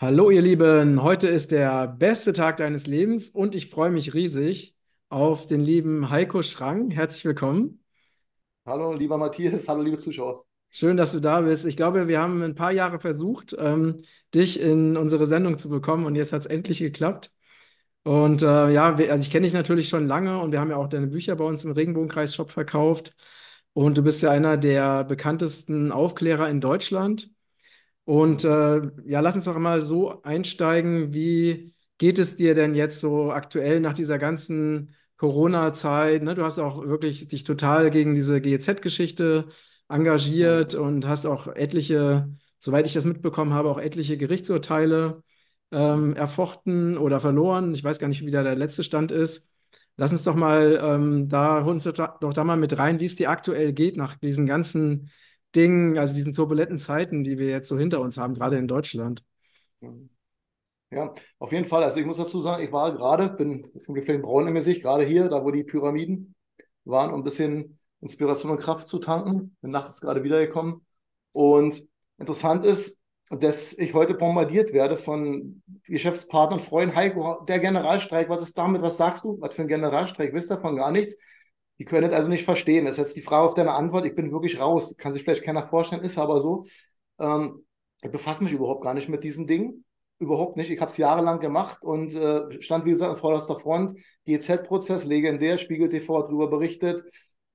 Hallo ihr Lieben, heute ist der beste Tag deines Lebens und ich freue mich riesig auf den lieben Heiko Schrang. Herzlich willkommen. Hallo, lieber Matthias, hallo, liebe Zuschauer. Schön, dass du da bist. Ich glaube, wir haben ein paar Jahre versucht, ähm, dich in unsere Sendung zu bekommen und jetzt hat es endlich geklappt. Und äh, ja, wir, also ich kenne dich natürlich schon lange und wir haben ja auch deine Bücher bei uns im Regenbogenkreis-Shop verkauft. Und du bist ja einer der bekanntesten Aufklärer in Deutschland. Und äh, ja, lass uns doch mal so einsteigen. Wie geht es dir denn jetzt so aktuell nach dieser ganzen Corona-Zeit? Ne? Du hast auch wirklich dich total gegen diese GEZ-Geschichte engagiert und hast auch etliche, soweit ich das mitbekommen habe, auch etliche Gerichtsurteile ähm, erfochten oder verloren. Ich weiß gar nicht, wie da der letzte Stand ist. Lass uns doch mal ähm, da, uns doch da mal mit rein, wie es dir aktuell geht nach diesen ganzen Dingen, also diesen turbulenten Zeiten, die wir jetzt so hinter uns haben, gerade in Deutschland. Ja, auf jeden Fall. Also ich muss dazu sagen, ich war gerade, bin jetzt vielleicht ein Braun im Gesicht, gerade hier, da wo die Pyramiden waren, um ein bisschen Inspiration und Kraft zu tanken. Bin nachts gerade wiedergekommen. Und interessant ist, dass ich heute bombardiert werde von Geschäftspartnern, Freunden. Heiko, der Generalstreik, was ist damit? Was sagst du? Was für ein Generalstreik? Wisst davon gar nichts? Die können es also nicht verstehen. Das ist jetzt die Frage auf deine Antwort. Ich bin wirklich raus. Kann sich vielleicht keiner vorstellen, ist aber so. Ähm, ich befasse mich überhaupt gar nicht mit diesen Dingen. Überhaupt nicht. Ich habe es jahrelang gemacht und äh, stand, wie gesagt, an vorderster Front. GZ-Prozess, legendär, Spiegel TV hat darüber berichtet.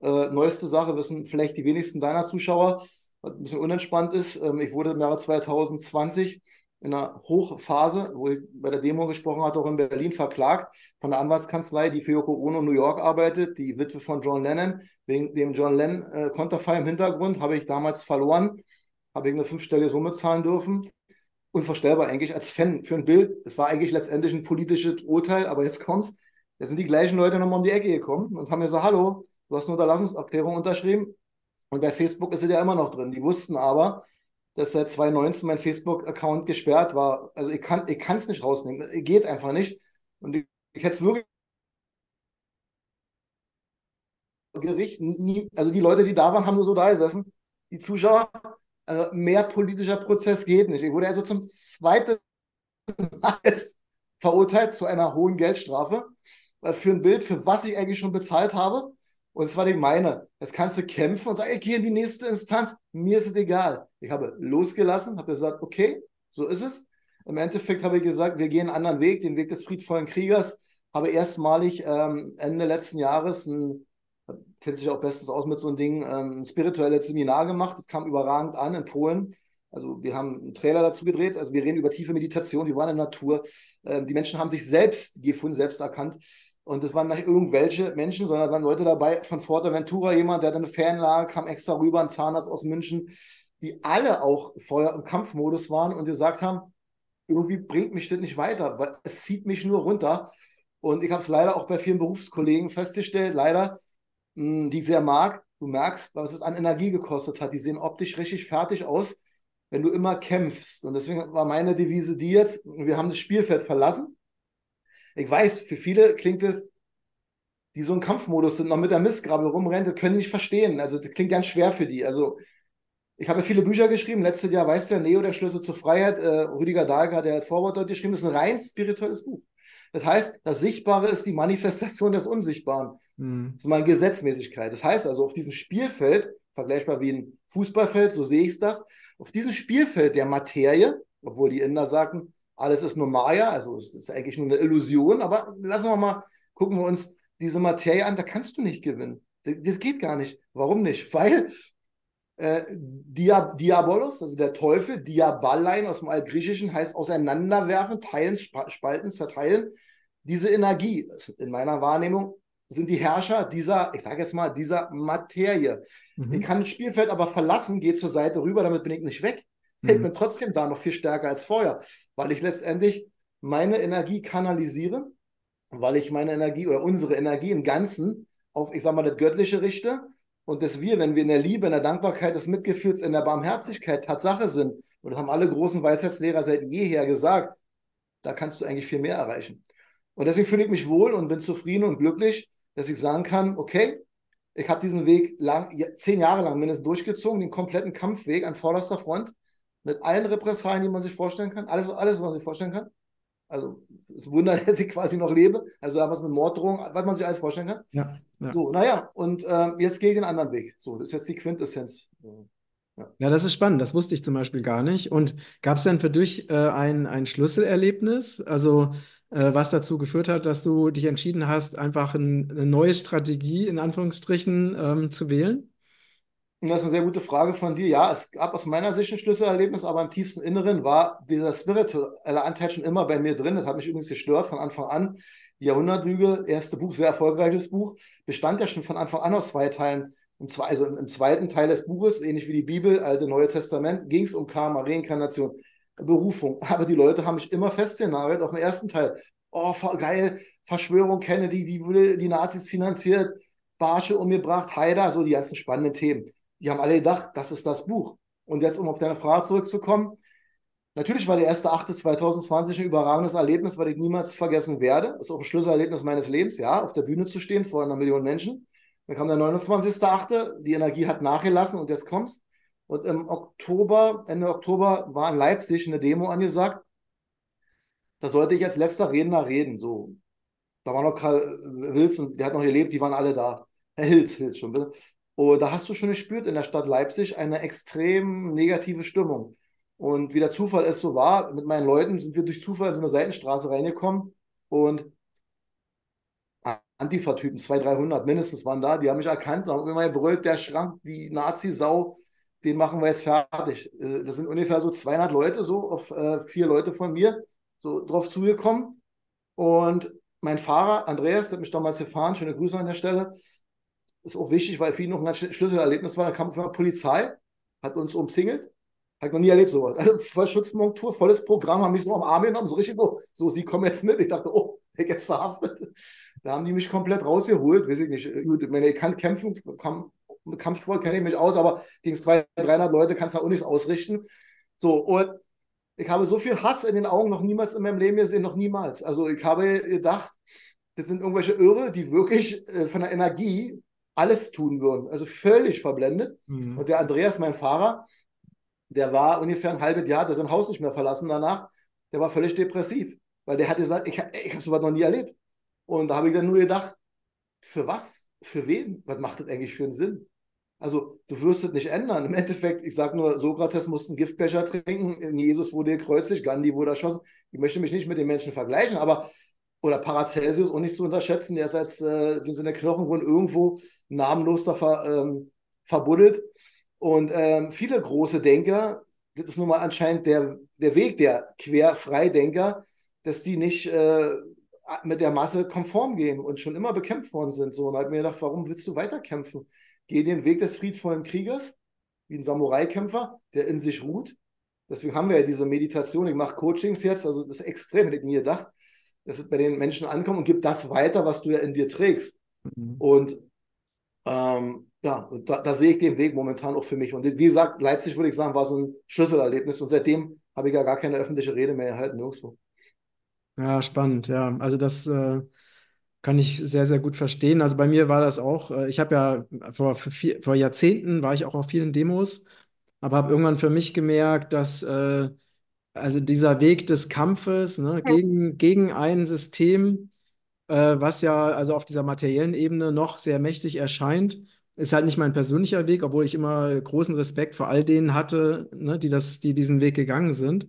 Äh, neueste Sache wissen vielleicht die wenigsten deiner Zuschauer, was ein bisschen unentspannt ist. Ähm, ich wurde im Jahre 2020 in einer Hochphase, wo ich bei der Demo gesprochen hatte, auch in Berlin verklagt von der Anwaltskanzlei, die für Yoko Ono New York arbeitet, die Witwe von John Lennon. Wegen dem John Lennon äh, im Hintergrund habe ich damals verloren, habe ich eine fünfstellige Summe zahlen dürfen. Unvorstellbar eigentlich als Fan für ein Bild. Es war eigentlich letztendlich ein politisches Urteil, aber jetzt kommt's. Jetzt sind die gleichen Leute nochmal um die Ecke gekommen und haben mir gesagt, hallo, du hast eine Unterlassungserklärung unterschrieben. Und bei Facebook ist sie ja immer noch drin. Die wussten aber, dass seit 2019 mein Facebook-Account gesperrt war. Also ich kann ich es nicht rausnehmen. Geht einfach nicht. Und ich, ich hätte es wirklich Gericht, nie, also die Leute, die da waren, haben nur so da gesessen. Die Zuschauer, also mehr politischer Prozess geht nicht. Ich wurde also zum zweiten Mal verurteilt zu einer hohen Geldstrafe äh, für ein Bild, für was ich eigentlich schon bezahlt habe. Und es war die meine. Jetzt kannst du kämpfen und sagen, ich gehe in die nächste Instanz. Mir ist es egal. Ich habe losgelassen, habe gesagt, okay, so ist es. Im Endeffekt habe ich gesagt, wir gehen einen anderen Weg, den Weg des friedvollen Kriegers. Habe erstmalig ähm, Ende letzten Jahres ein, kennt sich auch bestens aus mit so einem Ding, ähm, ein spirituelles Seminar gemacht. Das kam überragend an in Polen. Also wir haben einen Trailer dazu gedreht. Also wir reden über tiefe Meditation, wir waren in der Natur. Ähm, die Menschen haben sich selbst gefunden, selbst erkannt. Und das waren nicht irgendwelche Menschen, sondern waren Leute dabei von Forteventura, jemand, der hatte eine Fanlage, kam extra rüber, ein Zahnarzt aus München, die alle auch vorher im Kampfmodus waren und gesagt haben, irgendwie bringt mich das nicht weiter, weil es zieht mich nur runter. Und ich habe es leider auch bei vielen Berufskollegen festgestellt, leider, hm, die ich sehr mag. Du merkst, was es an Energie gekostet hat. Die sehen optisch richtig fertig aus, wenn du immer kämpfst. Und deswegen war meine Devise die jetzt, wir haben das Spielfeld verlassen ich weiß, für viele klingt es, die so im Kampfmodus sind, noch mit der Mistgrabe rumrennen, das können die nicht verstehen. Also das klingt ganz schwer für die. Also ich habe viele Bücher geschrieben. Letztes Jahr weiß der Neo, der Schlüssel zur Freiheit. Äh, Rüdiger Dahlke hat Vorwort dort geschrieben. Das ist ein rein spirituelles Buch. Das heißt, das Sichtbare ist die Manifestation des Unsichtbaren. Mhm. Das ist meine Gesetzmäßigkeit. Das heißt also, auf diesem Spielfeld, vergleichbar wie ein Fußballfeld, so sehe ich es das, auf diesem Spielfeld der Materie, obwohl die Inder sagten, alles ist nur Maya, also es ist eigentlich nur eine Illusion, aber lassen wir mal, gucken wir uns diese Materie an, da kannst du nicht gewinnen. Das, das geht gar nicht. Warum nicht? Weil äh, Diab Diabolos, also der Teufel, Diaballein aus dem Altgriechischen heißt auseinanderwerfen, teilen, spalten, zerteilen. Diese Energie, in meiner Wahrnehmung, sind die Herrscher dieser, ich sage jetzt mal, dieser Materie. Mhm. Ich kann das Spielfeld aber verlassen, gehe zur Seite rüber, damit bin ich nicht weg. Mhm. Ich bin trotzdem da noch viel stärker als vorher, weil ich letztendlich meine Energie kanalisiere, weil ich meine Energie oder unsere Energie im Ganzen auf, ich sag mal, das Göttliche richte und dass wir, wenn wir in der Liebe, in der Dankbarkeit, des Mitgefühls, in der Barmherzigkeit Tatsache sind, und das haben alle großen Weisheitslehrer seit jeher gesagt, da kannst du eigentlich viel mehr erreichen. Und deswegen fühle ich mich wohl und bin zufrieden und glücklich, dass ich sagen kann, okay, ich habe diesen Weg lang, zehn Jahre lang mindestens durchgezogen, den kompletten Kampfweg an vorderster Front mit allen Repressalien, die man sich vorstellen kann, alles, alles was man sich vorstellen kann. Also es Wunder, dass ich quasi noch lebe. Also da was mit Morddrohung, was man sich alles vorstellen kann. Ja, ja. So, naja, und ähm, jetzt gehe ich den anderen Weg. So, das ist jetzt die Quintessenz. Ja. ja, das ist spannend. Das wusste ich zum Beispiel gar nicht. Und gab es denn für dich äh, ein, ein Schlüsselerlebnis? Also äh, was dazu geführt hat, dass du dich entschieden hast, einfach ein, eine neue Strategie in Anführungsstrichen ähm, zu wählen? Das ist eine sehr gute Frage von dir. Ja, es gab aus meiner Sicht ein Schlüsselerlebnis, aber im tiefsten Inneren war dieser spirituelle Anteil schon immer bei mir drin. Das hat mich übrigens gestört von Anfang an. Die Jahrhundertlüge, erste Buch, sehr erfolgreiches Buch, bestand ja schon von Anfang an aus zwei Teilen. Im, also im, zweiten Teil des Buches, ähnlich wie die Bibel, Alte Neue Testament, ging es um Karma, Reinkarnation, Berufung. Aber die Leute haben mich immer festgenagelt auf den ersten Teil. Oh, geil, Verschwörung Kennedy, wie wurde die Nazis finanziert? Barsche umgebracht, Haider, so die ganzen spannenden Themen. Die haben alle gedacht, das ist das Buch. Und jetzt, um auf deine Frage zurückzukommen, natürlich war der erste 2020 ein überragendes Erlebnis, weil ich niemals vergessen werde. Das ist auch ein Schlüsselerlebnis meines Lebens, ja, auf der Bühne zu stehen vor einer Million Menschen. Dann kam der 29.8., die Energie hat nachgelassen und jetzt kommt's. Und im Oktober, Ende Oktober, war in Leipzig eine Demo angesagt. Da sollte ich als letzter Redner reden. So. Da war noch Karl Wilz und der hat noch gelebt, die waren alle da. Herr Hilz, Hilz schon, bitte. Und da hast du schon gespürt in der Stadt Leipzig eine extrem negative Stimmung. Und wie der Zufall es so war, mit meinen Leuten sind wir durch Zufall in so eine Seitenstraße reingekommen und Antifa-Typen, 200, 300 mindestens waren da, die haben mich erkannt, haben immer gebrüllt, der Schrank, die Nazi-Sau, den machen wir jetzt fertig. Äh, das sind ungefähr so 200 Leute, so auf äh, vier Leute von mir, so drauf zugekommen. Und mein Fahrer, Andreas, hat mich damals gefahren, schöne Grüße an der Stelle, ist auch wichtig, weil für ihn noch ein ganz Schlüsselerlebnis war. Da kam von der Polizei, hat uns umzingelt. Hat noch nie erlebt sowas. Also voll Schutzmontur, volles Programm, haben mich so am Arm genommen, so richtig so, so, sie kommen jetzt mit. Ich dachte, oh, ich jetzt verhaftet. Da haben die mich komplett rausgeholt, weiß ich nicht. Gut, meine, ich kann kämpfen, kann, Kampfsport kenne ich mich aus, aber gegen 200, 300 Leute kannst du auch nichts ausrichten. So, und ich habe so viel Hass in den Augen noch niemals in meinem Leben gesehen, noch niemals. Also ich habe gedacht, das sind irgendwelche Irre, die wirklich äh, von der Energie alles tun würden. Also völlig verblendet. Mhm. Und der Andreas, mein Fahrer, der war ungefähr ein halbes Jahr, der sein Haus nicht mehr verlassen danach. Der war völlig depressiv, weil der hat gesagt, ich, ich habe sowas noch nie erlebt. Und da habe ich dann nur gedacht, für was? Für wen? Was macht das eigentlich für einen Sinn? Also, du wirst es nicht ändern. Im Endeffekt, ich sage nur, Sokrates musste einen Giftbecher trinken, Jesus wurde gekreuzigt, Gandhi wurde erschossen. Ich möchte mich nicht mit den Menschen vergleichen, aber oder Paracelsius auch nicht zu unterschätzen, der ist als äh, den sind der Knochengrund irgendwo namenlos da ver, ähm, verbuddelt. Und ähm, viele große Denker, das ist nun mal anscheinend der, der Weg der Querfreidenker, dass die nicht äh, mit der Masse konform gehen und schon immer bekämpft worden sind. So, und habe mir gedacht, warum willst du weiterkämpfen? Geh den Weg des friedvollen Kriegers, wie ein Samurai-Kämpfer, der in sich ruht. Deswegen haben wir ja diese Meditation. Ich mache Coachings jetzt, also das ist extrem, hätte ich nie gedacht dass es bei den Menschen ankommt und gib das weiter, was du ja in dir trägst. Mhm. Und ähm, ja, und da, da, sehe ich den Weg momentan auch für mich. Und wie gesagt, Leipzig würde ich sagen, war so ein Schlüsselerlebnis. Und seitdem habe ich ja gar keine öffentliche Rede mehr erhalten, nirgendwo. Ja, spannend, ja. Also das äh, kann ich sehr, sehr gut verstehen. Also bei mir war das auch, äh, ich habe ja vor, vier, vor Jahrzehnten war ich auch auf vielen Demos, aber habe irgendwann für mich gemerkt, dass äh, also dieser Weg des Kampfes ne, gegen, gegen ein System, äh, was ja also auf dieser materiellen Ebene noch sehr mächtig erscheint, ist halt nicht mein persönlicher Weg, obwohl ich immer großen Respekt vor all denen hatte, ne, die, das, die diesen Weg gegangen sind.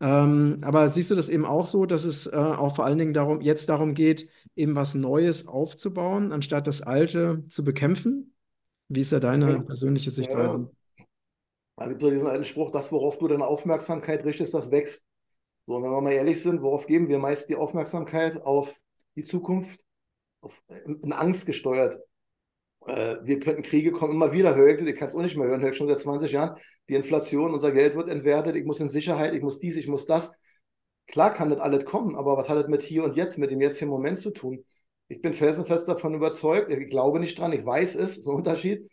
Ähm, aber siehst du das eben auch so, dass es äh, auch vor allen Dingen darum, jetzt darum geht, eben was Neues aufzubauen, anstatt das Alte zu bekämpfen? Wie ist da deine persönliche Sichtweise? Da gibt es diesen alten Spruch, das, worauf du deine Aufmerksamkeit richtest, das wächst. So, und wenn wir mal ehrlich sind, worauf geben wir meist die Aufmerksamkeit? Auf die Zukunft, auf, in Angst gesteuert. Äh, wir könnten Kriege kommen immer wieder, höre ich, kann es auch nicht mehr hören, höre ich schon seit 20 Jahren. Die Inflation, unser Geld wird entwertet, ich muss in Sicherheit, ich muss dies, ich muss das. Klar kann das alles kommen, aber was hat das mit hier und jetzt, mit dem jetzigen Moment zu tun? Ich bin felsenfest davon überzeugt, ich glaube nicht dran, ich weiß es, so ein Unterschied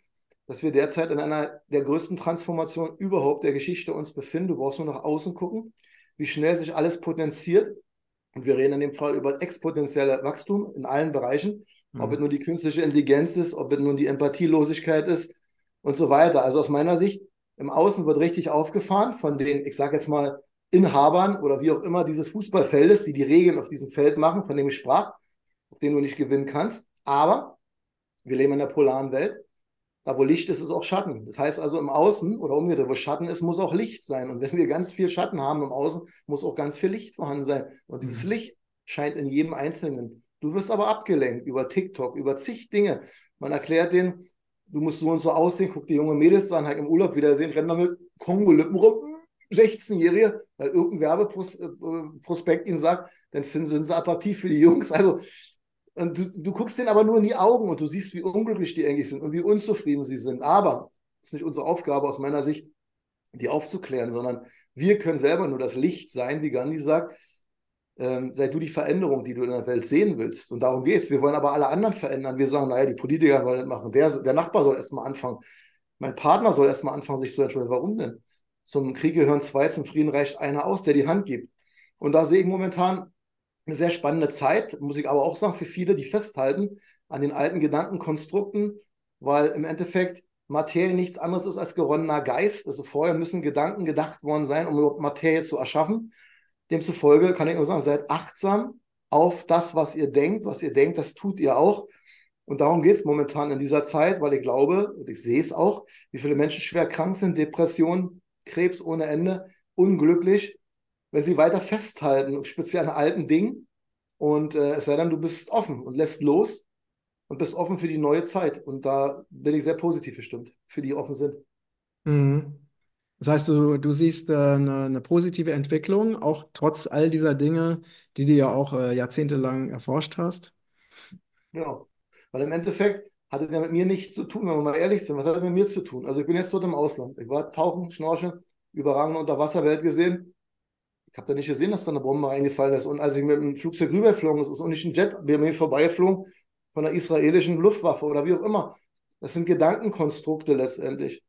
dass wir derzeit in einer der größten Transformationen überhaupt der Geschichte uns befinden. Du brauchst nur nach außen gucken, wie schnell sich alles potenziert. Und wir reden in dem Fall über exponentielle Wachstum in allen Bereichen, mhm. ob es nur die künstliche Intelligenz ist, ob es nun die Empathielosigkeit ist und so weiter. Also aus meiner Sicht Im Außen wird richtig aufgefahren von den, ich sage jetzt mal, Inhabern oder wie auch immer dieses Fußballfeldes, die die Regeln auf diesem Feld machen, von dem ich sprach, auf denen du nicht gewinnen kannst. Aber wir leben in der polaren Welt. Da, wo Licht ist, ist auch Schatten. Das heißt also im Außen oder umgekehrt, wo Schatten ist, muss auch Licht sein. Und wenn wir ganz viel Schatten haben im Außen, muss auch ganz viel Licht vorhanden sein. Und dieses mhm. Licht scheint in jedem Einzelnen. Du wirst aber abgelenkt über TikTok, über zig Dinge. Man erklärt denen, du musst so und so aussehen, guck die junge Mädels an, halt im Urlaub wiedersehen, rennen da mit Kongo-Lippen rum, 16-Jährige, weil irgendein Werbeprospekt ihnen sagt, dann finden sie, sind sie attraktiv für die Jungs. Also du, du guckst denen aber nur in die Augen und du siehst, wie unglücklich die eigentlich sind und wie unzufrieden sie sind. Aber es ist nicht unsere Aufgabe aus meiner Sicht, die aufzuklären, sondern wir können selber nur das Licht sein, wie Gandhi sagt. Ähm, sei du die Veränderung, die du in der Welt sehen willst. Und darum geht es. Wir wollen aber alle anderen verändern. Wir sagen, naja, die Politiker wollen das machen. Der, der Nachbar soll erstmal anfangen. Mein Partner soll erstmal anfangen, sich zu entschuldigen. Warum denn? Zum Krieg gehören zwei, zum Frieden reicht einer aus, der die Hand gibt. Und da sehe ich momentan eine sehr spannende Zeit, muss ich aber auch sagen, für viele, die festhalten an den alten Gedankenkonstrukten, weil im Endeffekt Materie nichts anderes ist als geronnener Geist. Also vorher müssen Gedanken gedacht worden sein, um überhaupt Materie zu erschaffen. Demzufolge kann ich nur sagen, seid achtsam auf das, was ihr denkt. Was ihr denkt, das tut ihr auch. Und darum geht es momentan in dieser Zeit, weil ich glaube, und ich sehe es auch, wie viele Menschen schwer krank sind, Depressionen, Krebs ohne Ende, unglücklich, wenn sie weiter festhalten, speziell an alten Dingen. Und äh, es sei denn, du bist offen und lässt los und bist offen für die neue Zeit. Und da bin ich sehr positiv bestimmt, für die offen sind. Mhm. Das heißt, du, du siehst äh, eine, eine, positive Entwicklung, auch trotz all dieser Dinge, die du ja auch äh, jahrzehntelang erforscht hast. Genau. Weil im Endeffekt hat es ja mit mir nichts zu tun, wenn wir mal ehrlich sind. Was hat es mit mir zu tun? Also ich bin jetzt dort im Ausland. Ich war tauchen, schnorcheln, überragende Unterwasserwelt gesehen. Ich habe da nicht gesehen, dass da eine Bombe eingefallen ist. Und als ich mit dem Flugzeug rübergeflogen ist, ist auch nicht ein Jet bei mir vorbeigeflogen von der israelischen Luftwaffe oder wie auch immer. Das sind Gedankenkonstrukte letztendlich,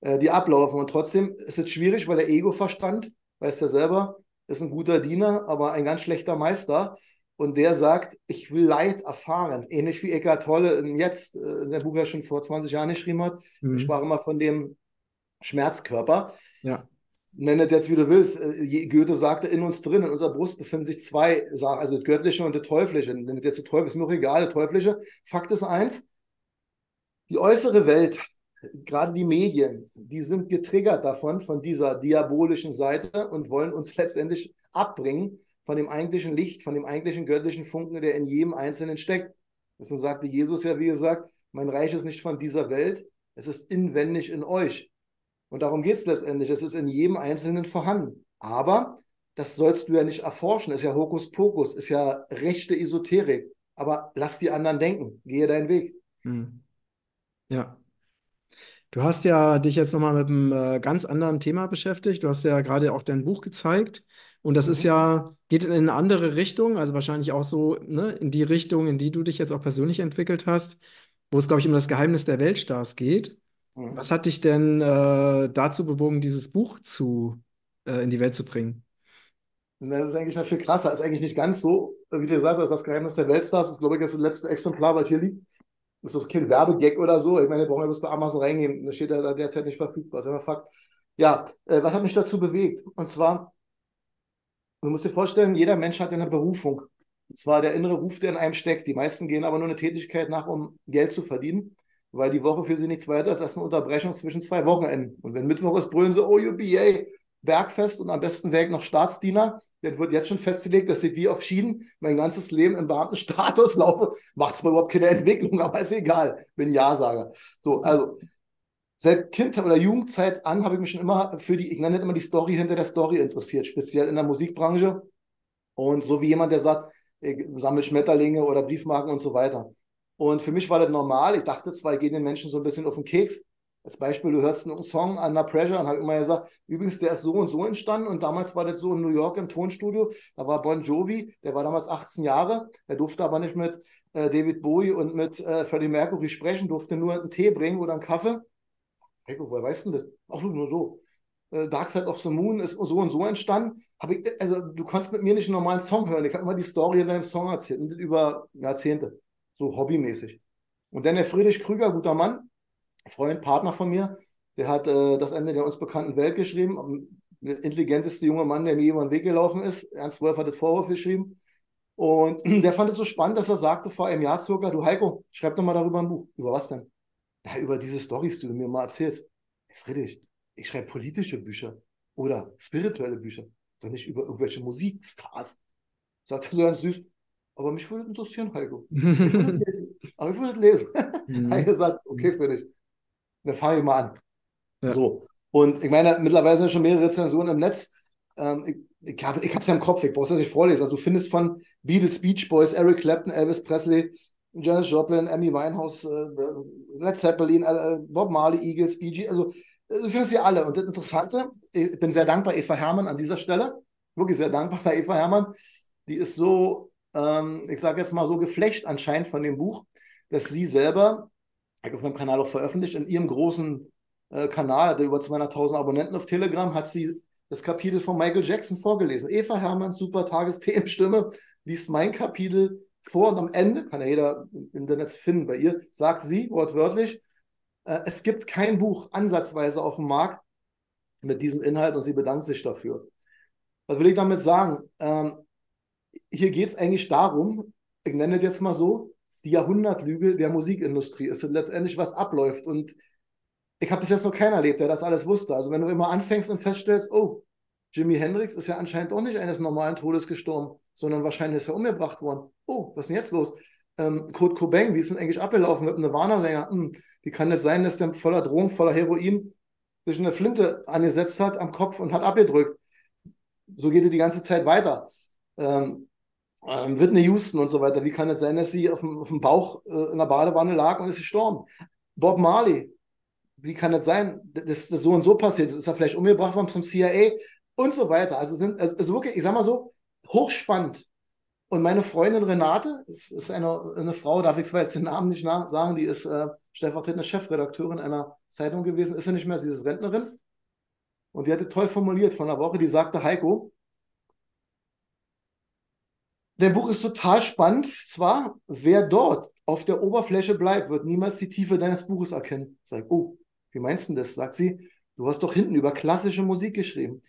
äh, die ablaufen. Und trotzdem ist es schwierig, weil der Ego-Verstand, weiß ja selber, ist ein guter Diener, aber ein ganz schlechter Meister. Und der sagt, ich will Leid erfahren. Ähnlich wie Eckhart Tolle jetzt äh, in seinem Buch ja schon vor 20 Jahren geschrieben hat. Mhm. Ich sprach immer von dem Schmerzkörper. Ja nenne jetzt wie du willst. Äh, Goethe sagte, in uns drin, in unserer Brust befinden sich zwei Sachen, also das Göttliche und das Teuflische. Nenne das der Teufel, ist mir auch egal, das Teuflische. Fakt ist eins, die äußere Welt, gerade die Medien, die sind getriggert davon, von dieser diabolischen Seite und wollen uns letztendlich abbringen von dem eigentlichen Licht, von dem eigentlichen göttlichen Funken, der in jedem Einzelnen steckt. Deswegen sagte Jesus ja, wie gesagt, mein Reich ist nicht von dieser Welt, es ist inwendig in euch. Und darum geht es letztendlich. Es ist in jedem Einzelnen vorhanden. Aber das sollst du ja nicht erforschen. Ist ja Hokuspokus, ist ja rechte Esoterik. Aber lass die anderen denken. Gehe deinen Weg. Hm. Ja. Du hast ja dich jetzt nochmal mit einem äh, ganz anderen Thema beschäftigt. Du hast ja gerade auch dein Buch gezeigt. Und das mhm. ist ja, geht in eine andere Richtung, also wahrscheinlich auch so ne, in die Richtung, in die du dich jetzt auch persönlich entwickelt hast, wo es, glaube ich, um das Geheimnis der Weltstars geht. Mhm. Was hat dich denn äh, dazu bewogen, dieses Buch zu, äh, in die Welt zu bringen? Das ist eigentlich noch viel krasser. Das ist eigentlich nicht ganz so, wie du gesagt hast, das Geheimnis der Weltstars ist, glaube ich, das letzte Exemplar, was hier liegt. Das ist kein Werbegag oder so. Ich meine, wir brauchen ja bloß bei Amazon reingehen. Das steht ja derzeit nicht verfügbar. Das ist einfach Fakt. Ja, äh, was hat mich dazu bewegt? Und zwar, du musst dir vorstellen, jeder Mensch hat eine Berufung. Und zwar der innere Ruf, der in einem steckt. Die meisten gehen aber nur eine Tätigkeit nach, um Geld zu verdienen weil die Woche für sie nichts weiter ist als eine Unterbrechung zwischen zwei Wochenenden. Und wenn Mittwoch ist, brüllen sie, oh, UBA, Bergfest und am besten Weg noch Staatsdiener. Dann wird jetzt schon festgelegt, dass ich wie auf Schienen mein ganzes Leben im Beamtenstatus laufe. Macht zwar überhaupt keine Entwicklung, aber ist egal. Bin Ja-Sager. So, also seit Kind oder Jugendzeit an habe ich mich schon immer für die, ich nenne immer die Story hinter der Story interessiert, speziell in der Musikbranche. Und so wie jemand, der sagt, ich sammle Schmetterlinge oder Briefmarken und so weiter. Und für mich war das normal. Ich dachte zwar, ich gehe den Menschen so ein bisschen auf den Keks. Als Beispiel, du hörst einen Song Under Pressure und habe immer gesagt, übrigens, der ist so und so entstanden und damals war das so in New York im Tonstudio. Da war Bon Jovi, der war damals 18 Jahre, der durfte aber nicht mit äh, David Bowie und mit äh, Freddie Mercury sprechen, durfte nur einen Tee bringen oder einen Kaffee. Hey, woher weißt du das? Ach so, nur so. Äh, Dark Side of the Moon ist so und so entstanden. Ich, also, du kannst mit mir nicht einen normalen Song hören. Ich habe immer die Story in deinem Song erzählt über Jahrzehnte so hobbymäßig. Und dann der Friedrich Krüger, guter Mann, Freund, Partner von mir, Der hat äh, das Ende der uns bekannten Welt geschrieben. Der intelligenteste junge Mann, der mir jemand den Weg gelaufen ist. Ernst Wolf hat das Vorwurf geschrieben. Und der fand es so spannend, dass er sagte vor einem Jahr circa, du Heiko, schreib doch mal darüber ein Buch. Über was denn? Na, über diese Storys, die du mir mal erzählst. Friedrich, ich schreibe politische Bücher oder spirituelle Bücher, doch nicht über irgendwelche Musikstars. Sagt er so ganz süß, aber mich würde interessieren, Heiko. Ich würde lesen. Aber ich würde lesen. Mhm. er gesagt, okay, Friedrich, dann fange ich mal an. Ja. So. Und ich meine, mittlerweile sind schon mehrere Rezensionen im Netz. Ähm, ich, ich habe es ja im Kopf, ich brauche es ja nicht vorlesen. Also du findest von Beatles, Beach Boys, Eric Clapton, Elvis Presley, Janis Joplin, Amy Winehouse, äh, Led Zeppelin, äh, Bob Marley, Eagles, BG, also äh, du findest sie alle. Und das Interessante, ich bin sehr dankbar Eva Hermann an dieser Stelle, wirklich sehr dankbar bei Eva Hermann. Die ist so, ähm, ich sage jetzt mal so geflecht anscheinend von dem Buch, dass sie selber, ich auf meinem Kanal auch veröffentlicht, in ihrem großen äh, Kanal, hat er über 200.000 Abonnenten auf Telegram, hat sie das Kapitel von Michael Jackson vorgelesen. Eva Hermann, super Tagesthemenstimme, liest mein Kapitel vor und am Ende, kann ja jeder im Internet finden bei ihr, sagt sie wortwörtlich, äh, es gibt kein Buch ansatzweise auf dem Markt mit diesem Inhalt und sie bedankt sich dafür. Was will ich damit sagen? Ähm, hier geht es eigentlich darum, ich nenne es jetzt mal so, die Jahrhundertlüge der Musikindustrie. Es ist letztendlich, was abläuft. Und ich habe bis jetzt noch keinen erlebt, der das alles wusste. Also wenn du immer anfängst und feststellst, oh, Jimi Hendrix ist ja anscheinend auch nicht eines normalen Todes gestorben, sondern wahrscheinlich ist er umgebracht worden. Oh, was ist denn jetzt los? Ähm, Kurt Cobain, wie ist denn eigentlich abgelaufen mit einem Nirvana-Sänger? Hm, wie kann das sein, dass der voller Drohung, voller Heroin sich eine Flinte angesetzt hat am Kopf und hat abgedrückt? So geht es die ganze Zeit weiter. Ähm, ähm, Whitney Houston und so weiter. Wie kann es sein, dass sie auf dem, auf dem Bauch äh, in der Badewanne lag und ist gestorben? Bob Marley. Wie kann es sein, dass das so und so passiert ist? Ist er vielleicht umgebracht worden vom CIA? und so weiter. Also sind also, also wirklich, ich sag mal so, hochspannend. Und meine Freundin Renate, das ist eine, eine Frau, darf ich zwar jetzt den Namen nicht sagen, die ist äh, stellvertretende Chefredakteurin einer Zeitung gewesen, ist ja nicht mehr, sie ist Rentnerin. Und die hatte toll formuliert von einer Woche, die sagte, Heiko, der Buch ist total spannend. Zwar, wer dort auf der Oberfläche bleibt, wird niemals die Tiefe deines Buches erkennen. Sag, oh, wie meinst du das? Sagt sie, du hast doch hinten über klassische Musik geschrieben.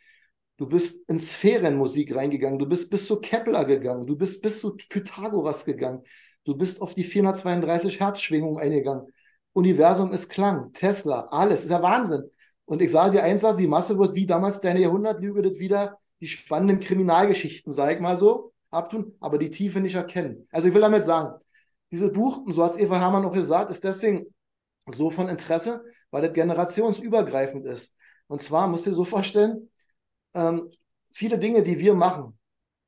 Du bist in Sphärenmusik reingegangen, du bist bis zu Kepler gegangen, du bist bis zu Pythagoras gegangen, du bist auf die 432 Hertz Schwingung eingegangen. Universum ist Klang, Tesla, alles, ist ja Wahnsinn. Und ich sage dir eins, die Masse wird wie damals deine Jahrhundertlüge, das wieder die spannenden Kriminalgeschichten, sag ich mal so, abtun, aber die Tiefe nicht erkennen. Also ich will damit sagen, dieses Buch, so hat es Eva Hermann auch gesagt, ist deswegen so von Interesse, weil das generationsübergreifend ist. Und zwar musst du dir so vorstellen, ähm, viele Dinge, die wir machen,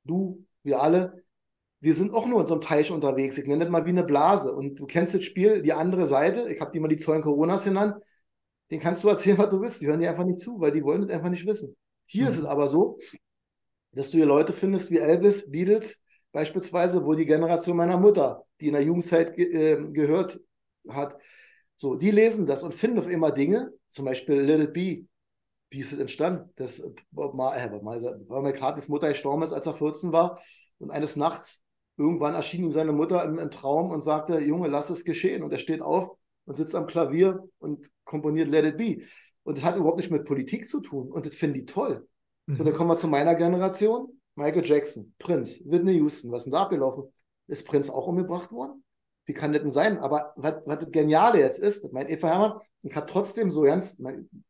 du, wir alle, wir sind auch nur in so einem Teich unterwegs. Ich nenne das mal wie eine Blase. Und du kennst das Spiel, die andere Seite, ich habe die mal die Zeugen Coronas genannt, den kannst du erzählen, was du willst. Die hören dir einfach nicht zu, weil die wollen das einfach nicht wissen. Hier mhm. ist es aber so, dass du hier Leute findest wie Elvis, Beatles beispielsweise, wo die Generation meiner Mutter, die in der Jugendzeit ge äh, gehört hat, so, die lesen das und finden auf immer Dinge, zum Beispiel Let It Be, wie ist es entstanden? Das Bob Marley Gratis Mutter gestorben ist, als er 14 war. Und eines Nachts, irgendwann erschien ihm seine Mutter im, im, Traum und sagte, Junge, lass es geschehen. Und er steht auf und sitzt am Klavier und komponiert Let It Be. Und das hat überhaupt nicht mit Politik zu tun. Und das finden die toll. Mhm. So, dann kommen wir zu meiner Generation. Michael Jackson, Prince, Whitney Houston. Was ist denn da abgelaufen? Ist Prince auch umgebracht worden? Wie kann das denn sein? Aber was, was das Geniale jetzt ist, das meint Eva Hermann, ich habe trotzdem so ganz,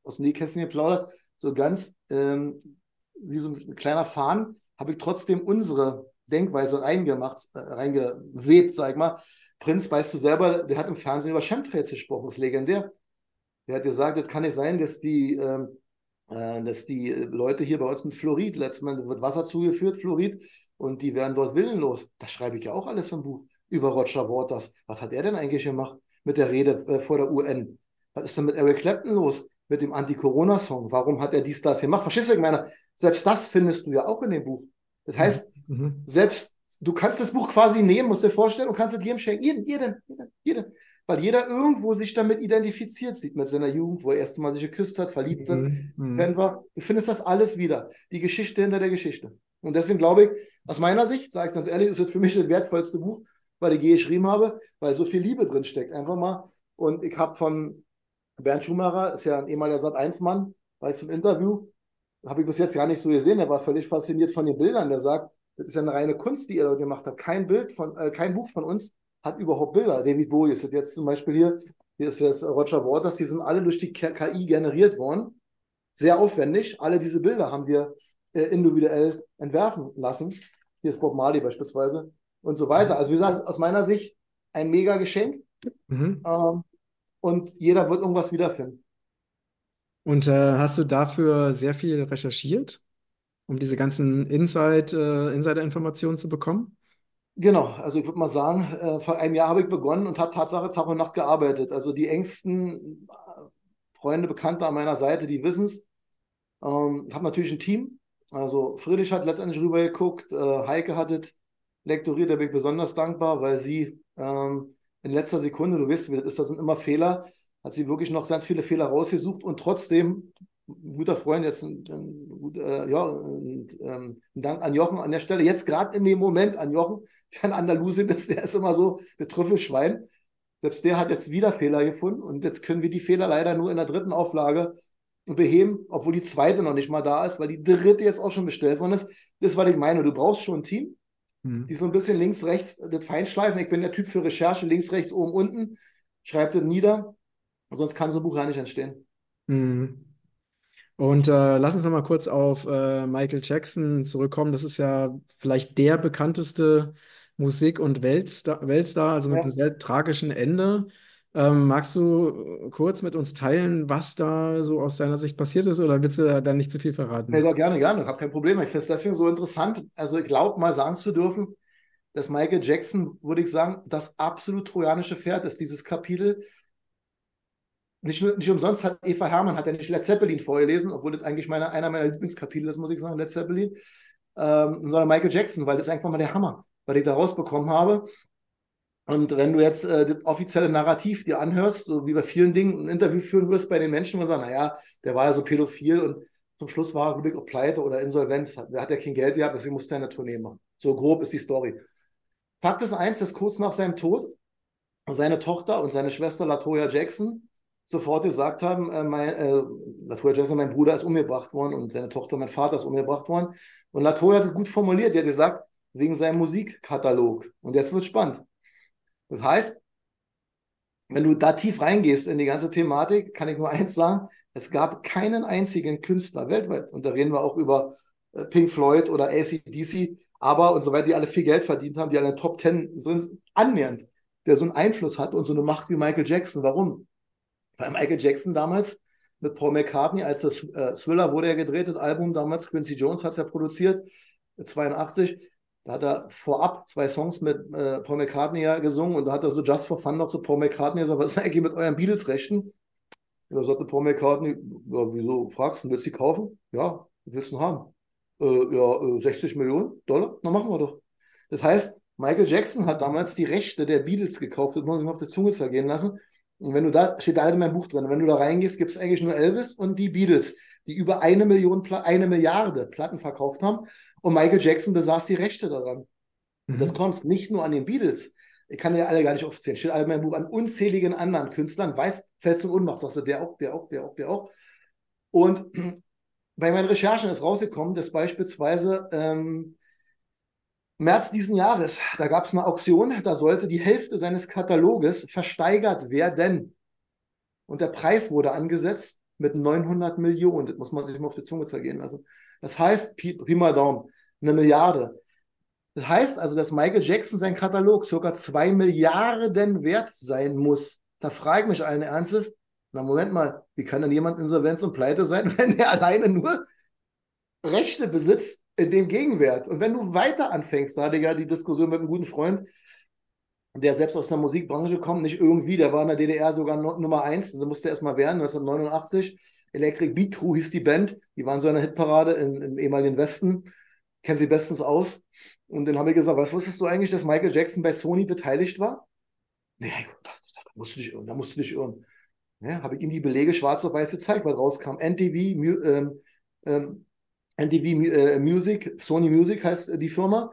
aus dem Nähkästchen geplaudert, so ganz ähm, wie so ein kleiner Fahnen, habe ich trotzdem unsere Denkweise reingemacht, äh, reingewebt, sag ich mal. Prinz, weißt du selber, der hat im Fernsehen über Chemtrails gesprochen, das ist legendär. Der hat gesagt, das kann nicht sein, dass die, ähm, äh, dass die Leute hier bei uns mit Fluorid, letztes Mal wird Wasser zugeführt, Fluorid, und die werden dort willenlos. Das schreibe ich ja auch alles im Buch über Roger Waters. Was hat er denn eigentlich gemacht mit der Rede äh, vor der UN? Was ist denn mit Eric Clapton los? Mit dem Anti-Corona-Song? Warum hat er dies, das gemacht? Verstehst du, ich meine, selbst das findest du ja auch in dem Buch. Das heißt, mhm. selbst du kannst das Buch quasi nehmen, musst dir vorstellen, und kannst es jedem schenken. Jeden, jeden, jeden, jeden. Weil jeder irgendwo sich damit identifiziert sieht, mit seiner Jugend, wo er erst mal sich geküsst hat, verliebt hat, mhm. mhm. war. Du findest das alles wieder. Die Geschichte hinter der Geschichte. Und deswegen glaube ich, aus meiner Sicht, sage ich ganz ehrlich, ist es für mich das wertvollste Buch, weil ich geschrieben habe, weil so viel Liebe drin steckt. Einfach mal. Und ich habe von Bernd Schumacher ist ja ein ehemaliger Sat1-Mann, war ich zum Interview. Habe ich bis jetzt gar nicht so gesehen. Er war völlig fasziniert von den Bildern. Der sagt, das ist ja eine reine Kunst, die ihr dort gemacht habt. Kein Bild von, äh, kein Buch von uns hat überhaupt Bilder. David Bowie ist jetzt zum Beispiel hier, hier ist jetzt Roger Waters, die sind alle durch die KI generiert worden. Sehr aufwendig. Alle diese Bilder haben wir äh, individuell entwerfen lassen. Hier ist Bob Marley beispielsweise und so weiter. Also wie gesagt, aus meiner Sicht ein mega Geschenk. Mhm. Ähm, und jeder wird irgendwas wiederfinden. Und äh, hast du dafür sehr viel recherchiert, um diese ganzen Inside, äh, Insider-Informationen zu bekommen? Genau, also ich würde mal sagen, äh, vor einem Jahr habe ich begonnen und habe Tatsache Tag und Nacht gearbeitet. Also die engsten äh, Freunde, Bekannte an meiner Seite, die wissen es. Ähm, ich habe natürlich ein Team. Also Friedrich hat letztendlich rübergeguckt, äh, Heike hat es lektoriert, da bin ich besonders dankbar, weil sie ähm, in letzter Sekunde, du weißt, wie das ist, das sind immer Fehler, hat sie wirklich noch ganz viele Fehler rausgesucht und trotzdem guter Freund, jetzt ein, ein, äh, ja, ein, ähm, Dank an Jochen an der Stelle. Jetzt gerade in dem Moment an Jochen, der ein Andalusien ist, der ist immer so der Trüffelschwein. Selbst der hat jetzt wieder Fehler gefunden und jetzt können wir die Fehler leider nur in der dritten Auflage beheben, obwohl die zweite noch nicht mal da ist, weil die dritte jetzt auch schon bestellt worden ist. Das war ich meine. Du brauchst schon ein Team, hm. die so ein bisschen links, rechts das Feinschleifen. Ich bin der Typ für Recherche, links, rechts, oben, unten. Schreib das nieder, sonst kann so ein Buch gar nicht entstehen. Hm. Und äh, lass uns noch mal kurz auf äh, Michael Jackson zurückkommen. Das ist ja vielleicht der bekannteste Musik- und Weltstar, Weltstar also mit ja. einem sehr tragischen Ende. Ähm, magst du kurz mit uns teilen, was da so aus deiner Sicht passiert ist, oder willst du da nicht zu viel verraten? Ja, gerne, gerne. Ich habe kein Problem. Ich finde es deswegen so interessant. Also, ich glaube, mal sagen zu dürfen, dass Michael Jackson, würde ich sagen, das absolut trojanische Pferd ist, dieses Kapitel nicht, nicht umsonst hat Eva Hermann hat ja nicht Led Zeppelin vorgelesen, obwohl das eigentlich meine, einer meiner Lieblingskapitel ist, muss ich sagen, Led Zeppelin, ähm, sondern Michael Jackson, weil das ist einfach mal der Hammer, weil ich da rausbekommen habe. Und wenn du jetzt äh, das offizielle Narrativ dir anhörst, so wie bei vielen Dingen ein Interview führen wirst bei den Menschen, wo sagen, naja, der war ja so pädophil und zum Schluss war er, ich, auch pleite oder Insolvenz. Der hat ja kein Geld gehabt, deswegen musste er eine Tournee machen. So grob ist die Story. Fakt ist eins, dass kurz nach seinem Tod seine Tochter und seine Schwester Latoya Jackson sofort gesagt haben, äh, mein, äh, Latoya Jackson, mein Bruder ist umgebracht worden und seine Tochter, mein Vater ist umgebracht worden. Und Latoya hat gut formuliert, er hat gesagt, wegen seinem Musikkatalog. Und jetzt wird spannend. Das heißt, wenn du da tief reingehst in die ganze Thematik, kann ich nur eins sagen, es gab keinen einzigen Künstler weltweit, und da reden wir auch über äh, Pink Floyd oder ACDC, aber und so weiter, die alle viel Geld verdient haben, die alle in den Top Ten sind, annähernd, der so einen Einfluss hat und so eine Macht wie Michael Jackson. Warum? Bei Michael Jackson damals mit Paul McCartney, als das äh, Thriller wurde ja gedreht, das Album damals, Quincy Jones hat es ja produziert, 82. Da hat er vorab zwei Songs mit äh, Paul McCartney ja gesungen und da hat er so Just for Fun noch zu Paul McCartney gesagt, was ist eigentlich mit euren Beatles-Rechten? Da sagte Paul McCartney, ja, wieso fragst du, willst du die kaufen? Ja, willst du haben? Äh, ja, 60 äh, Millionen Dollar? Na, machen wir doch. Das heißt, Michael Jackson hat damals die Rechte der Beatles gekauft, das muss ich mal auf der Zunge zergehen lassen. Und wenn du da, steht da in meinem Buch drin, wenn du da reingehst, gibt es eigentlich nur Elvis und die Beatles, die über eine Million, eine Milliarde Platten verkauft haben. Und Michael Jackson besaß die Rechte daran. Mhm. Und das mhm. kommt nicht nur an den Beatles. Ich kann ja alle gar nicht aufzählen. Steht alle in meinem Buch an unzähligen anderen Künstlern. Weiß, fällt zum Unmacht. Sagst du, der auch, der auch, der auch, der auch. Und bei meinen Recherchen ist rausgekommen, dass beispielsweise ähm, März diesen Jahres, da gab es eine Auktion, da sollte die Hälfte seines Kataloges versteigert werden. Und der Preis wurde angesetzt mit 900 Millionen. Das muss man sich mal auf die Zunge zergehen lassen. Das heißt, Pi, Pi mal Daumen, eine Milliarde. Das heißt also, dass Michael Jackson sein Katalog circa zwei Milliarden wert sein muss. Da frage ich mich allen Ernstes, na Moment mal, wie kann denn jemand insolvenz und pleite sein, wenn er alleine nur Rechte besitzt dem Gegenwert. Und wenn du weiter anfängst, da hatte ich ja die Diskussion mit einem guten Freund, der selbst aus der Musikbranche kommt, nicht irgendwie, der war in der DDR sogar Nummer eins, da musste er erstmal werden, 1989. Electric Beat Crew hieß die Band, die waren so in der Hitparade in, im ehemaligen Westen, kennen sie bestens aus. Und dann habe ich gesagt, was wusstest du eigentlich, dass Michael Jackson bei Sony beteiligt war? Nee, da, da musst du dich irren, da musst du dich irren. Ja, habe ich ihm die Belege schwarz auf weiß gezeigt, was rauskam. NTV, ähm, ähm, NTV äh, Music, Sony Music heißt äh, die Firma,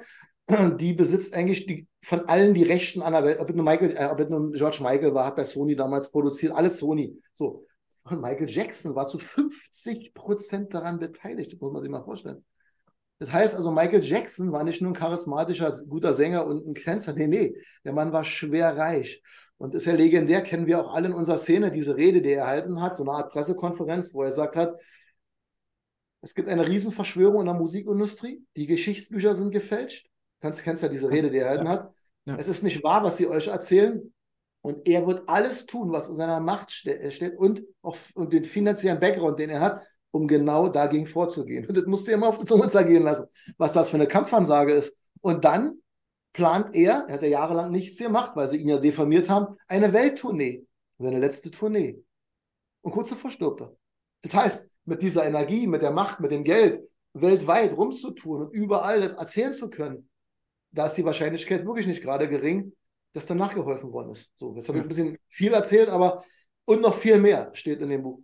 die besitzt eigentlich die, von allen die Rechten an der Welt, ob es nur Michael, äh, ob es nur George Michael war, hat bei Sony damals produziert, alles Sony. So. Und Michael Jackson war zu 50 Prozent daran beteiligt. Das muss man sich mal vorstellen. Das heißt also, Michael Jackson war nicht nur ein charismatischer, guter Sänger und ein Tänzer. Nee, nee, der Mann war schwer reich. Und ist ja legendär, kennen wir auch alle in unserer Szene, diese Rede, die er erhalten hat, so eine Art Pressekonferenz, wo er gesagt hat, es gibt eine Riesenverschwörung in der Musikindustrie, die Geschichtsbücher sind gefälscht. Du kennst, kennst ja diese Rede, die er erhalten ja. hat. Ja. Es ist nicht wahr, was sie euch erzählen. Und er wird alles tun, was in seiner Macht steht und auch und den finanziellen Background, den er hat, um genau dagegen vorzugehen. Und das musst du immer auf die Zunge zergehen lassen, was das für eine Kampfansage ist. Und dann plant er, er hat ja jahrelang nichts gemacht, weil sie ihn ja diffamiert haben, eine Welttournee. Seine letzte Tournee. Und kurz davor stirbt er. Das heißt, mit dieser Energie, mit der Macht, mit dem Geld weltweit rumzutun und überall das erzählen zu können, da ist die Wahrscheinlichkeit wirklich nicht gerade gering, dass dann nachgeholfen worden ist. So, jetzt habe ich ein bisschen viel erzählt, aber und noch viel mehr steht in dem Buch.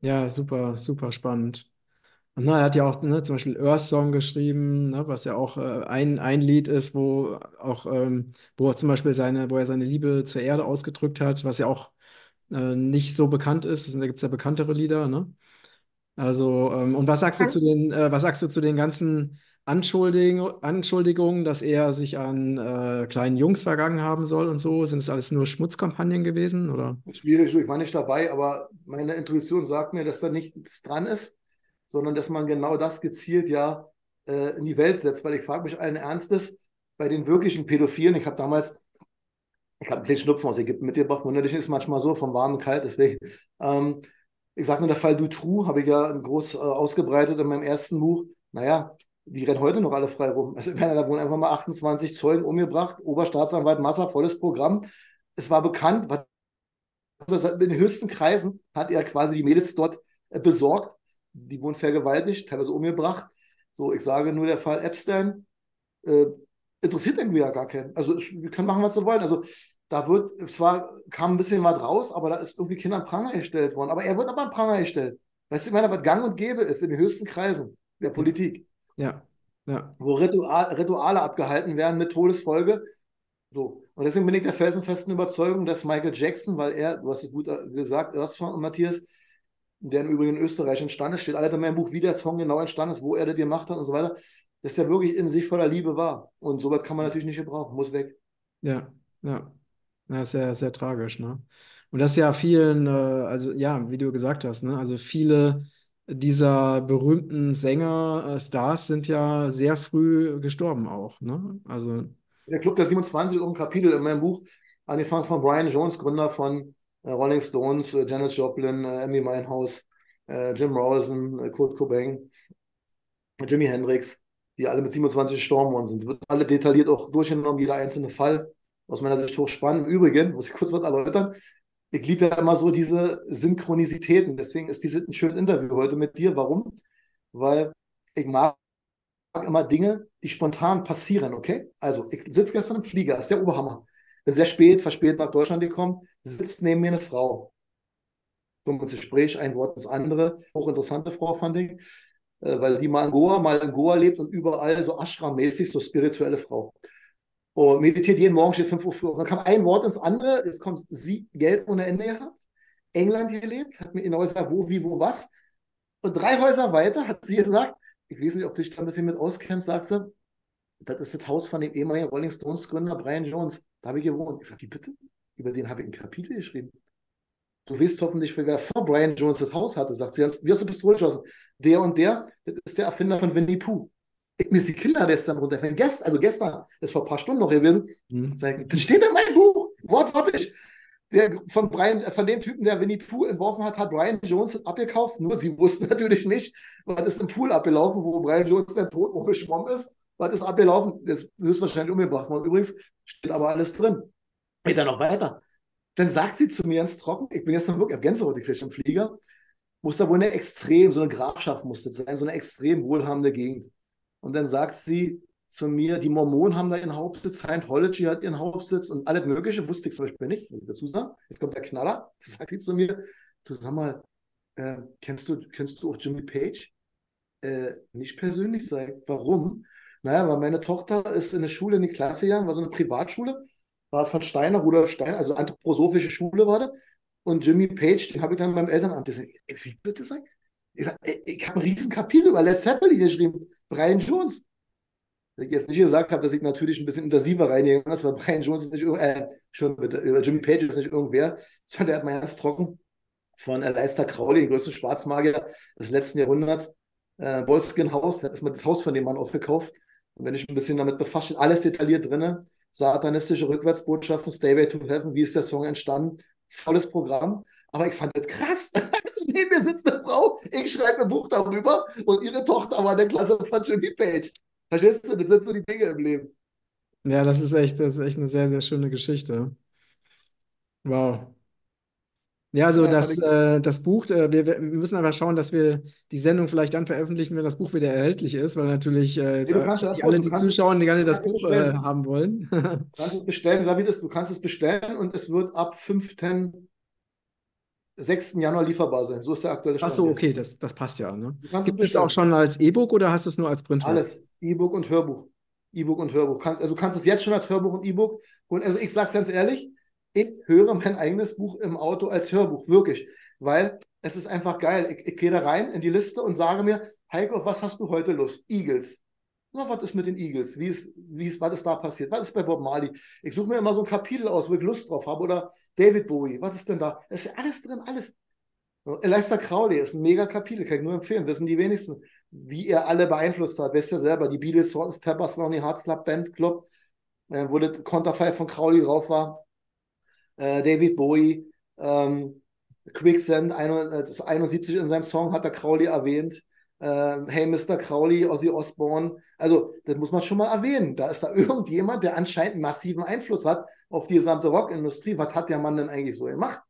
Ja, super, super spannend. Und na, er hat ja auch ne, zum Beispiel Earth Song geschrieben, ne, was ja auch äh, ein, ein Lied ist, wo auch, ähm, wo er zum Beispiel seine, wo er seine Liebe zur Erde ausgedrückt hat, was ja auch äh, nicht so bekannt ist. Da gibt es ja bekanntere Lieder, ne? Also, ähm, und was sagst du zu den, äh, was sagst du zu den ganzen Anschuldigung, Anschuldigungen, dass er sich an äh, kleinen Jungs vergangen haben soll und so? Sind es alles nur Schmutzkampagnen gewesen? Oder? Schwierig, ich war nicht dabei, aber meine Intuition sagt mir, dass da nichts dran ist, sondern dass man genau das gezielt ja äh, in die Welt setzt. Weil ich frage mich allen Ernstes, bei den wirklichen Pädophilen, ich habe damals, ich habe einen kleinen Schnupfen aus Ägypten mitgebracht, wunderlich ist manchmal so, vom warmen kalt, deswegen. Ähm, ich sage nur, der Fall Dutroux habe ich ja groß äh, ausgebreitet in meinem ersten Buch. Naja, die rennen heute noch alle frei rum. Also, meine, da wurden einfach mal 28 Zeugen umgebracht, Oberstaatsanwalt Massa, volles Programm. Es war bekannt, was, in den höchsten Kreisen hat er quasi die Mädels dort äh, besorgt. Die wurden vergewaltigt, teilweise umgebracht. So, ich sage nur der Fall Epstein. Äh, interessiert irgendwie ja gar keinen. Also, wir können machen, was wir wollen. Also, da wird, zwar kam ein bisschen was raus, aber da ist irgendwie Kinder an Pranger gestellt worden. Aber er wird aber an Pranger gestellt. Weißt du, ich meine, was gang und gäbe ist in den höchsten Kreisen der Politik. Ja, ja. Wo Ritual, Rituale abgehalten werden mit Todesfolge. So. Und deswegen bin ich der felsenfesten Überzeugung, dass Michael Jackson, weil er, du hast es gut äh, gesagt, Earthsong, Matthias, der im Übrigen in Österreich entstanden ist, steht alle in meinem Buch, wie der Song genau entstanden ist, wo er das gemacht hat und so weiter, dass er wirklich in sich voller Liebe war. Und sowas kann man natürlich nicht gebrauchen, muss weg. Ja, ja. Ja, sehr, sehr tragisch, ne? Und das ist ja vielen, äh, also ja, wie du gesagt hast, ne? Also viele dieser berühmten Sänger, äh, Stars sind ja sehr früh gestorben auch. Ne? Also, der Club der 27 ist auch ein Kapitel in meinem Buch, angefangen von Brian Jones, Gründer von äh, Rolling Stones, äh, Janis Joplin, äh, Amy Winehouse, äh, Jim Morrison, äh, Kurt Cobain, Jimi Hendrix, die alle mit 27 gestorben worden sind. Wird alle detailliert auch durchgenommen, jeder einzelne Fall. Aus meiner Sicht hochspannend. Im Übrigen, muss ich kurz was erläutern, ich liebe ja immer so diese Synchronisitäten. Deswegen ist dieses ein schönes Interview heute mit dir. Warum? Weil ich mag immer Dinge, die spontan passieren, okay? Also, ich sitze gestern im Flieger, ist der Oberhammer. Bin sehr spät, verspätet nach Deutschland gekommen, sitzt neben mir eine Frau. Kommt ins Gespräch, ein Wort ins andere. Hochinteressante Frau, fand ich. Äh, weil die mal in Goa, mal in Goa lebt und überall so Ashram-mäßig, so spirituelle Frau und meditiert jeden Morgen, steht 5 Uhr früh. Und dann kam ein Wort ins andere, jetzt kommt sie, Geld ohne Ende gehabt, England gelebt, hat mir genau gesagt, wo, wie, wo, was. Und drei Häuser weiter hat sie gesagt, ich weiß nicht, ob du dich da ein bisschen mit auskennst, sagt sie, das ist das Haus von dem ehemaligen Rolling Stones Gründer Brian Jones. Da habe ich gewohnt. Ich sage, wie bitte? Über den habe ich ein Kapitel geschrieben. Du weißt hoffentlich, wer vor Brian Jones das Haus hatte, sagt sie. Wie hast du Pistole geschossen? Der und der, das ist der Erfinder von Winnie Pooh mir ist die Kinder gestern runtergefallen. Gestern, also gestern, das ist vor ein paar Stunden noch gewesen. Mhm. Das steht in meinem Buch, wortwörtlich. Der, von, Brian, von dem Typen, der Winnie Pooh entworfen hat, hat Brian Jones abgekauft. Nur sie wussten natürlich nicht, was ist im Pool abgelaufen, wo Brian Jones dann tot umgeschwommen ist. Was ist abgelaufen? Das ist höchstwahrscheinlich umgebracht worden. Übrigens steht aber alles drin. Geht dann noch weiter. Dann sagt sie zu mir ganz trocken, ich bin jetzt dann wirklich auf Gänsehaut gekriegt im Flieger, muss da wohl eine extrem, so eine Grafschaft musste sein, so eine extrem wohlhabende Gegend. Und dann sagt sie zu mir, die Mormonen haben da ihren Hauptsitz, Scientology hat ihren Hauptsitz und alles Mögliche, wusste ich zum Beispiel nicht, muss ich dazu sagen. Jetzt kommt der Knaller, das sagt sie zu mir, du sag mal, äh, kennst, du, kennst du auch Jimmy Page? Äh, nicht persönlich, sag warum? Naja, weil meine Tochter ist in eine Schule in die Klasse gegangen, war so eine Privatschule, war von Steiner, Rudolf Steiner, also anthroposophische Schule war das. Und Jimmy Page, den habe ich dann beim Elternamt gesagt, wie bitte sein? Ich, ich habe ein riesen Kapitel über Led Zeppelin geschrieben, Brian Jones. Wenn ich jetzt nicht gesagt habe, dass ich natürlich ein bisschen intensiver reingegangen bin, weil Brian Jones ist nicht äh, schon bitte, Jimmy Page ist nicht irgendwer, sondern der hat mal ganz trocken von Leicester Crowley, den größten Schwarzmagier des letzten Jahrhunderts, äh, Bolskin Haus, hat erstmal das Haus von dem Mann aufgekauft. Und wenn ich ein bisschen damit befasst, steht alles detailliert drin. Satanistische Rückwärtsbotschaften, Stay to Heaven, wie ist der Song entstanden? Volles Programm. Aber ich fand das krass. Neben mir sitzt eine Frau, ich schreibe ein Buch darüber und ihre Tochter war in der Klasse von Jimmy Page. Verstehst du? Das sind so die Dinge im Leben. Ja, das ist echt, das ist echt eine sehr, sehr schöne Geschichte. Wow. Ja, also Ja, das, äh, das Buch, äh, wir, wir müssen aber schauen, dass wir die Sendung vielleicht dann veröffentlichen, wenn das Buch wieder erhältlich ist, weil natürlich äh, jetzt nee, kannst erstmal, alle, die zuschauen, die gerne das Buch äh, haben wollen. Du kannst es bestellen, das, du kannst es bestellen und es wird ab 5. 6. Januar lieferbar sein. So ist der aktuelle Stand so, jetzt. okay, das, das passt ja, ne? Es Gibt es auch schon als E-Book oder hast du es nur als Printversion? Alles. E-Book und Hörbuch. E-Book und Hörbuch. Kannst, also du kannst es jetzt schon als Hörbuch und E-Book. Und also ich sag's ganz ehrlich, ich höre mein eigenes Buch im Auto als Hörbuch, wirklich. Weil es ist einfach geil. Ich, ich gehe da rein in die Liste und sage mir, Heiko, auf was hast du heute Lust? Eagles. Na, was ist mit den Eagles? Wie ist, wie ist, was ist da passiert? Was ist bei Bob Marley? Ich suche mir immer so ein Kapitel aus, wo ich Lust drauf habe. Oder David Bowie, was ist denn da? Es ist alles drin, alles. Leicester Crowley ist ein mega Kapitel, kann ich nur empfehlen. Wissen die wenigsten, wie er alle beeinflusst hat. Wisst ihr selber, die Beatles, Salt Peppers, Lonely Hearts Club, Band Club, äh, wo das Konterfei von Crowley drauf war. Äh, David Bowie, ähm, Quicksand, ein, äh, 71 in seinem Song hat er Crowley erwähnt. Äh, hey Mr. Crowley, Ozzy Osbourne. Also, das muss man schon mal erwähnen. Da ist da irgendjemand, der anscheinend massiven Einfluss hat auf die gesamte Rockindustrie. Was hat der Mann denn eigentlich so gemacht?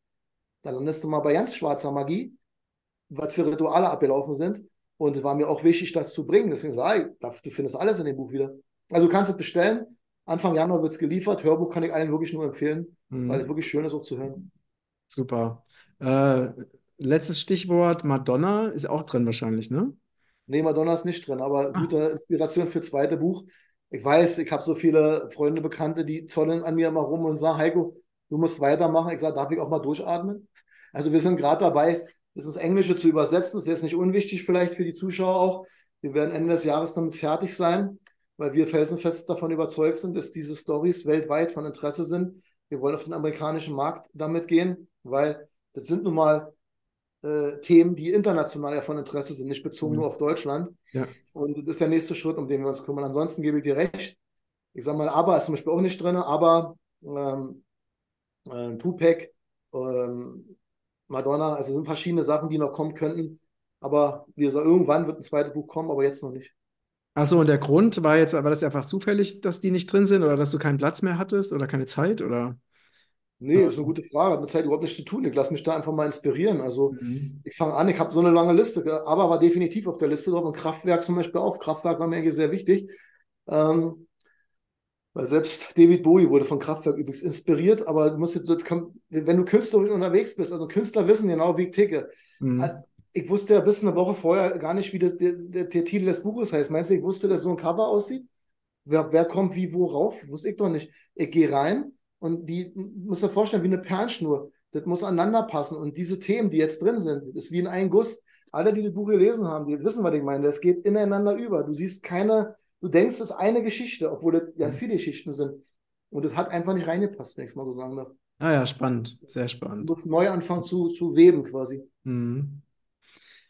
Da landest du mal bei ganz schwarzer Magie, was für Rituale abgelaufen sind. Und es war mir auch wichtig, das zu bringen. Deswegen sage ich, du findest alles in dem Buch wieder. Also du kannst es bestellen. Anfang Januar wird es geliefert. Hörbuch kann ich allen wirklich nur empfehlen, Mhm. weil es wirklich schön ist, auch zu hören. Super. Äh, letztes Stichwort, Madonna ist auch drin wahrscheinlich, ne? Nee, Madonna ist nicht drin, aber Ah. gute Inspiration für das zweite Buch. Ich weiß, ich habe so viele Freunde, Bekannte, die zollen an mir immer rum und sagen, Heiko, du musst weitermachen. Ich sage, darf ich auch mal durchatmen? Also wir sind gerade dabei, das ins Englische zu übersetzen. Das ist jetzt nicht unwichtig vielleicht für die Zuschauer auch. Wir werden Ende des Jahres damit fertig sein, weil wir felsenfest davon überzeugt sind, dass diese Stories weltweit von Interesse sind. Wir wollen auf den amerikanischen Markt damit gehen, weil das sind nun mal äh, Themen, die international ja von Interesse sind, nicht bezogen Mhm. nur auf Deutschland. Ja. Und das ist der nächste Schritt, um den wir uns kümmern. Ansonsten gebe ich dir recht. Ich sage mal, ABBA ist zum Beispiel auch nicht drin, aber ähm, äh, Tupac, ähm, Madonna, also sind verschiedene Sachen, die noch kommen könnten. Aber wie gesagt, irgendwann wird ein zweites Buch kommen, aber jetzt noch nicht. Ach so, und der Grund war jetzt, war das einfach zufällig, dass die nicht drin sind oder dass du keinen Platz mehr hattest oder keine Zeit oder? Nee, ist eine gute Frage. Hat mit Zeit überhaupt nichts zu tun. Ich lasse mich da einfach mal inspirieren. Also Mhm. ich fange an, ich habe so eine lange Liste, aber war definitiv auf der Liste drauf und Kraftwerk zum Beispiel auch. Kraftwerk war mir eigentlich sehr wichtig. Ähm, weil selbst David Bowie wurde von Kraftwerk übrigens inspiriert, aber du musst jetzt, wenn du künstlerisch unterwegs bist, also Künstler wissen genau, wie ich ticke. Mhm. Ich wusste ja bis eine Woche vorher gar nicht, wie das, der, der, der Titel des Buches heißt. Meinst du, ich wusste, dass so ein Cover aussieht? Wer, wer kommt wie wo rauf? Wusste ich doch nicht. Ich gehe rein und die muss dir vorstellen, wie eine Perlenschnur. Das muss aneinander passen. Und diese Themen, die jetzt drin sind, ist wie in ein Guss. Alle, die das Buch gelesen haben, die wissen, was ich meine. Das geht ineinander über. Du siehst keine, du denkst, es ist eine Geschichte, obwohl das ganz viele Geschichten sind. Und das hat einfach nicht reingepasst, wenn ich es mal so sagen darf. Ah ja, spannend, sehr Du spannend. musst neu anfangen zu, zu weben quasi. Mhm.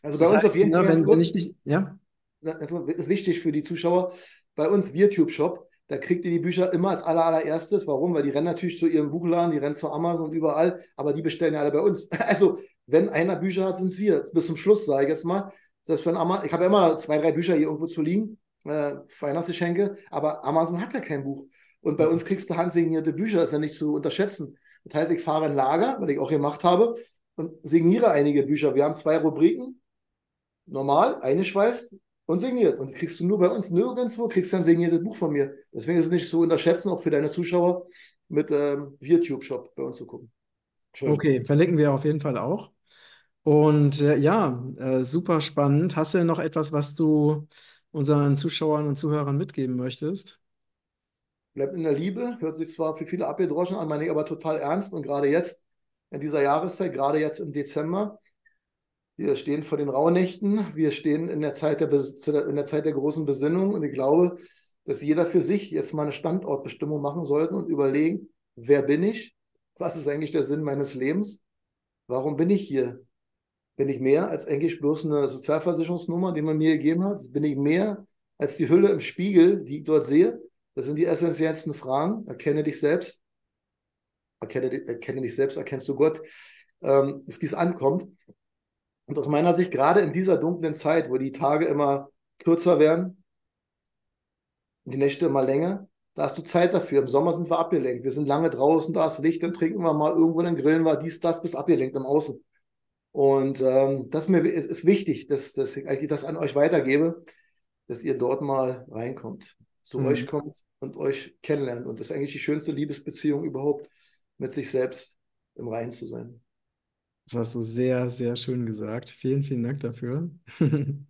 Also bei Das uns auf heißt, jeden ne, Fall wenn, wenn ich nicht, ja? das ist wichtig für die Zuschauer. Bei uns VirTube-Shop, da kriegt ihr die Bücher immer als aller, allererstes. Warum? Weil die rennen natürlich zu ihrem Buchladen, die rennen zu Amazon und überall, aber die bestellen ja alle bei uns. Also, wenn einer Bücher hat, sind es wir. Bis zum Schluss, sage ich jetzt mal. Selbst wenn Amazon, ich habe ja immer zwei, drei Bücher hier irgendwo zu liegen, äh, Weihnachtsgeschenke, aber Amazon hat ja kein Buch. Und bei uns kriegst du handsignierte Bücher, ist ja nicht zu unterschätzen. Das heißt, ich fahre ein Lager, was ich auch gemacht habe, und signiere einige Bücher. Wir haben zwei Rubriken, normal, eingeschweißt und signiert. Und kriegst du nur bei uns nirgendwo, kriegst du ein signiertes Buch von mir. Deswegen ist es nicht zu unterschätzen, auch für deine Zuschauer mit ähm, VirTube-Shop bei uns zu gucken. Okay, verlinken wir auf jeden Fall auch. Und äh, ja, äh, super spannend. Hast du noch etwas, was du unseren Zuschauern und Zuhörern mitgeben möchtest? Bleibt in der Liebe, hört sich zwar für viele abgedroschen an, meine ich aber total ernst. Und gerade jetzt, in dieser Jahreszeit, gerade jetzt im Dezember. Wir stehen vor den Rauhnächten, wir stehen in der Zeit der, in der Zeit der großen Besinnung und ich glaube, dass jeder für sich jetzt mal eine Standortbestimmung machen sollte und überlegen, wer bin ich? Was ist eigentlich der Sinn meines Lebens? Warum bin ich hier? Bin ich mehr als eigentlich bloß eine Sozialversicherungsnummer, die man mir gegeben hat? Bin ich mehr als die Hülle im Spiegel, die ich dort sehe? Das sind die essentiellsten Fragen. Erkenne dich selbst. Erkenne, erkenne dich selbst, erkennst du Gott, ähm, auf die es ankommt. Und aus meiner Sicht, gerade in dieser dunklen Zeit, wo die Tage immer kürzer werden, die Nächte immer länger, da hast du Zeit dafür. Im Sommer sind wir abgelenkt. Wir sind lange draußen, da ist Licht, dann trinken wir mal irgendwo, dann grillen wir dies, das, bis abgelenkt im Außen. Und ähm, das mir, ist wichtig, dass, dass ich das an euch weitergebe, dass ihr dort mal reinkommt, zu mhm. euch kommt und euch kennenlernt. Und das ist eigentlich die schönste Liebesbeziehung überhaupt, mit sich selbst im Reinen zu sein. Das hast du sehr, sehr schön gesagt. Vielen, vielen Dank dafür.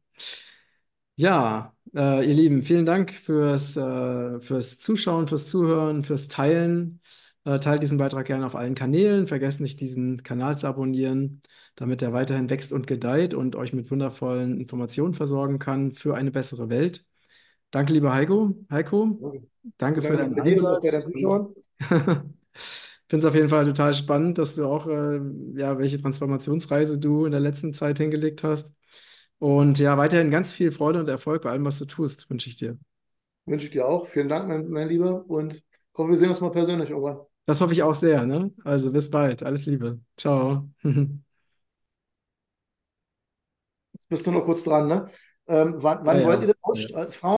Ja, äh, ihr Lieben, vielen Dank fürs, äh, fürs Zuschauen, fürs Zuhören, fürs Teilen. Äh, teilt diesen Beitrag gerne auf allen Kanälen. Vergesst nicht, diesen Kanal zu abonnieren, damit er weiterhin wächst und gedeiht und euch mit wundervollen Informationen versorgen kann für eine bessere Welt. Danke, lieber Heiko. Heiko, danke für deinen Einsatz. Ich finde es auf jeden Fall total spannend, dass du auch, äh, ja, welche Transformationsreise du in der letzten Zeit hingelegt hast. Und ja, weiterhin ganz viel Freude und Erfolg bei allem, was du tust, wünsche ich dir. Wünsche ich dir auch. Vielen Dank, mein, mein Lieber. Und hoffe, wir sehen uns mal persönlich irgendwann. Das hoffe ich auch sehr. Ne? Also bis bald. Alles Liebe. Ciao. Jetzt bist du noch kurz dran. Ne? Ähm, wann wann Ja, wollt ja. ihr das als Frau?